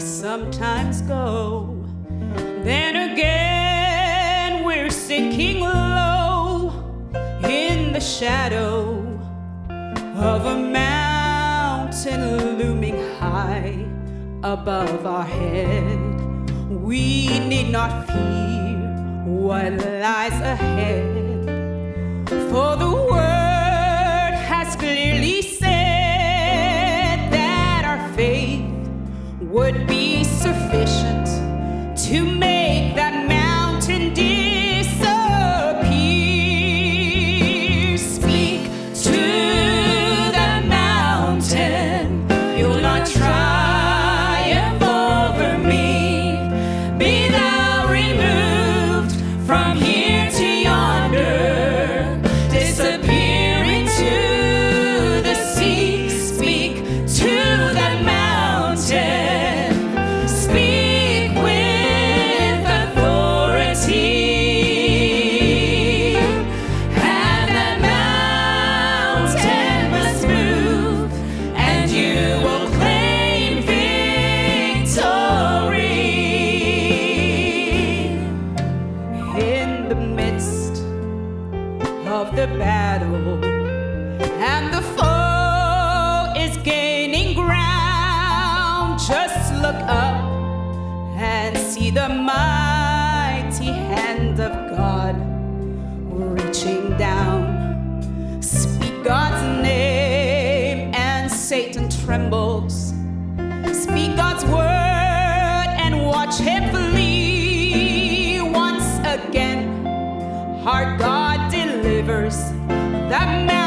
sometimes go. Then again, we're sinking low in the shadow of a mountain looming high above our head. We need not fear what lies ahead, for the would be sufficient and the foe is gaining ground. Just look up and see the mighty hand of God reaching down. Speak God's name, and Satan trembles. Speak God's word and watch him flee once again. Our God delivers the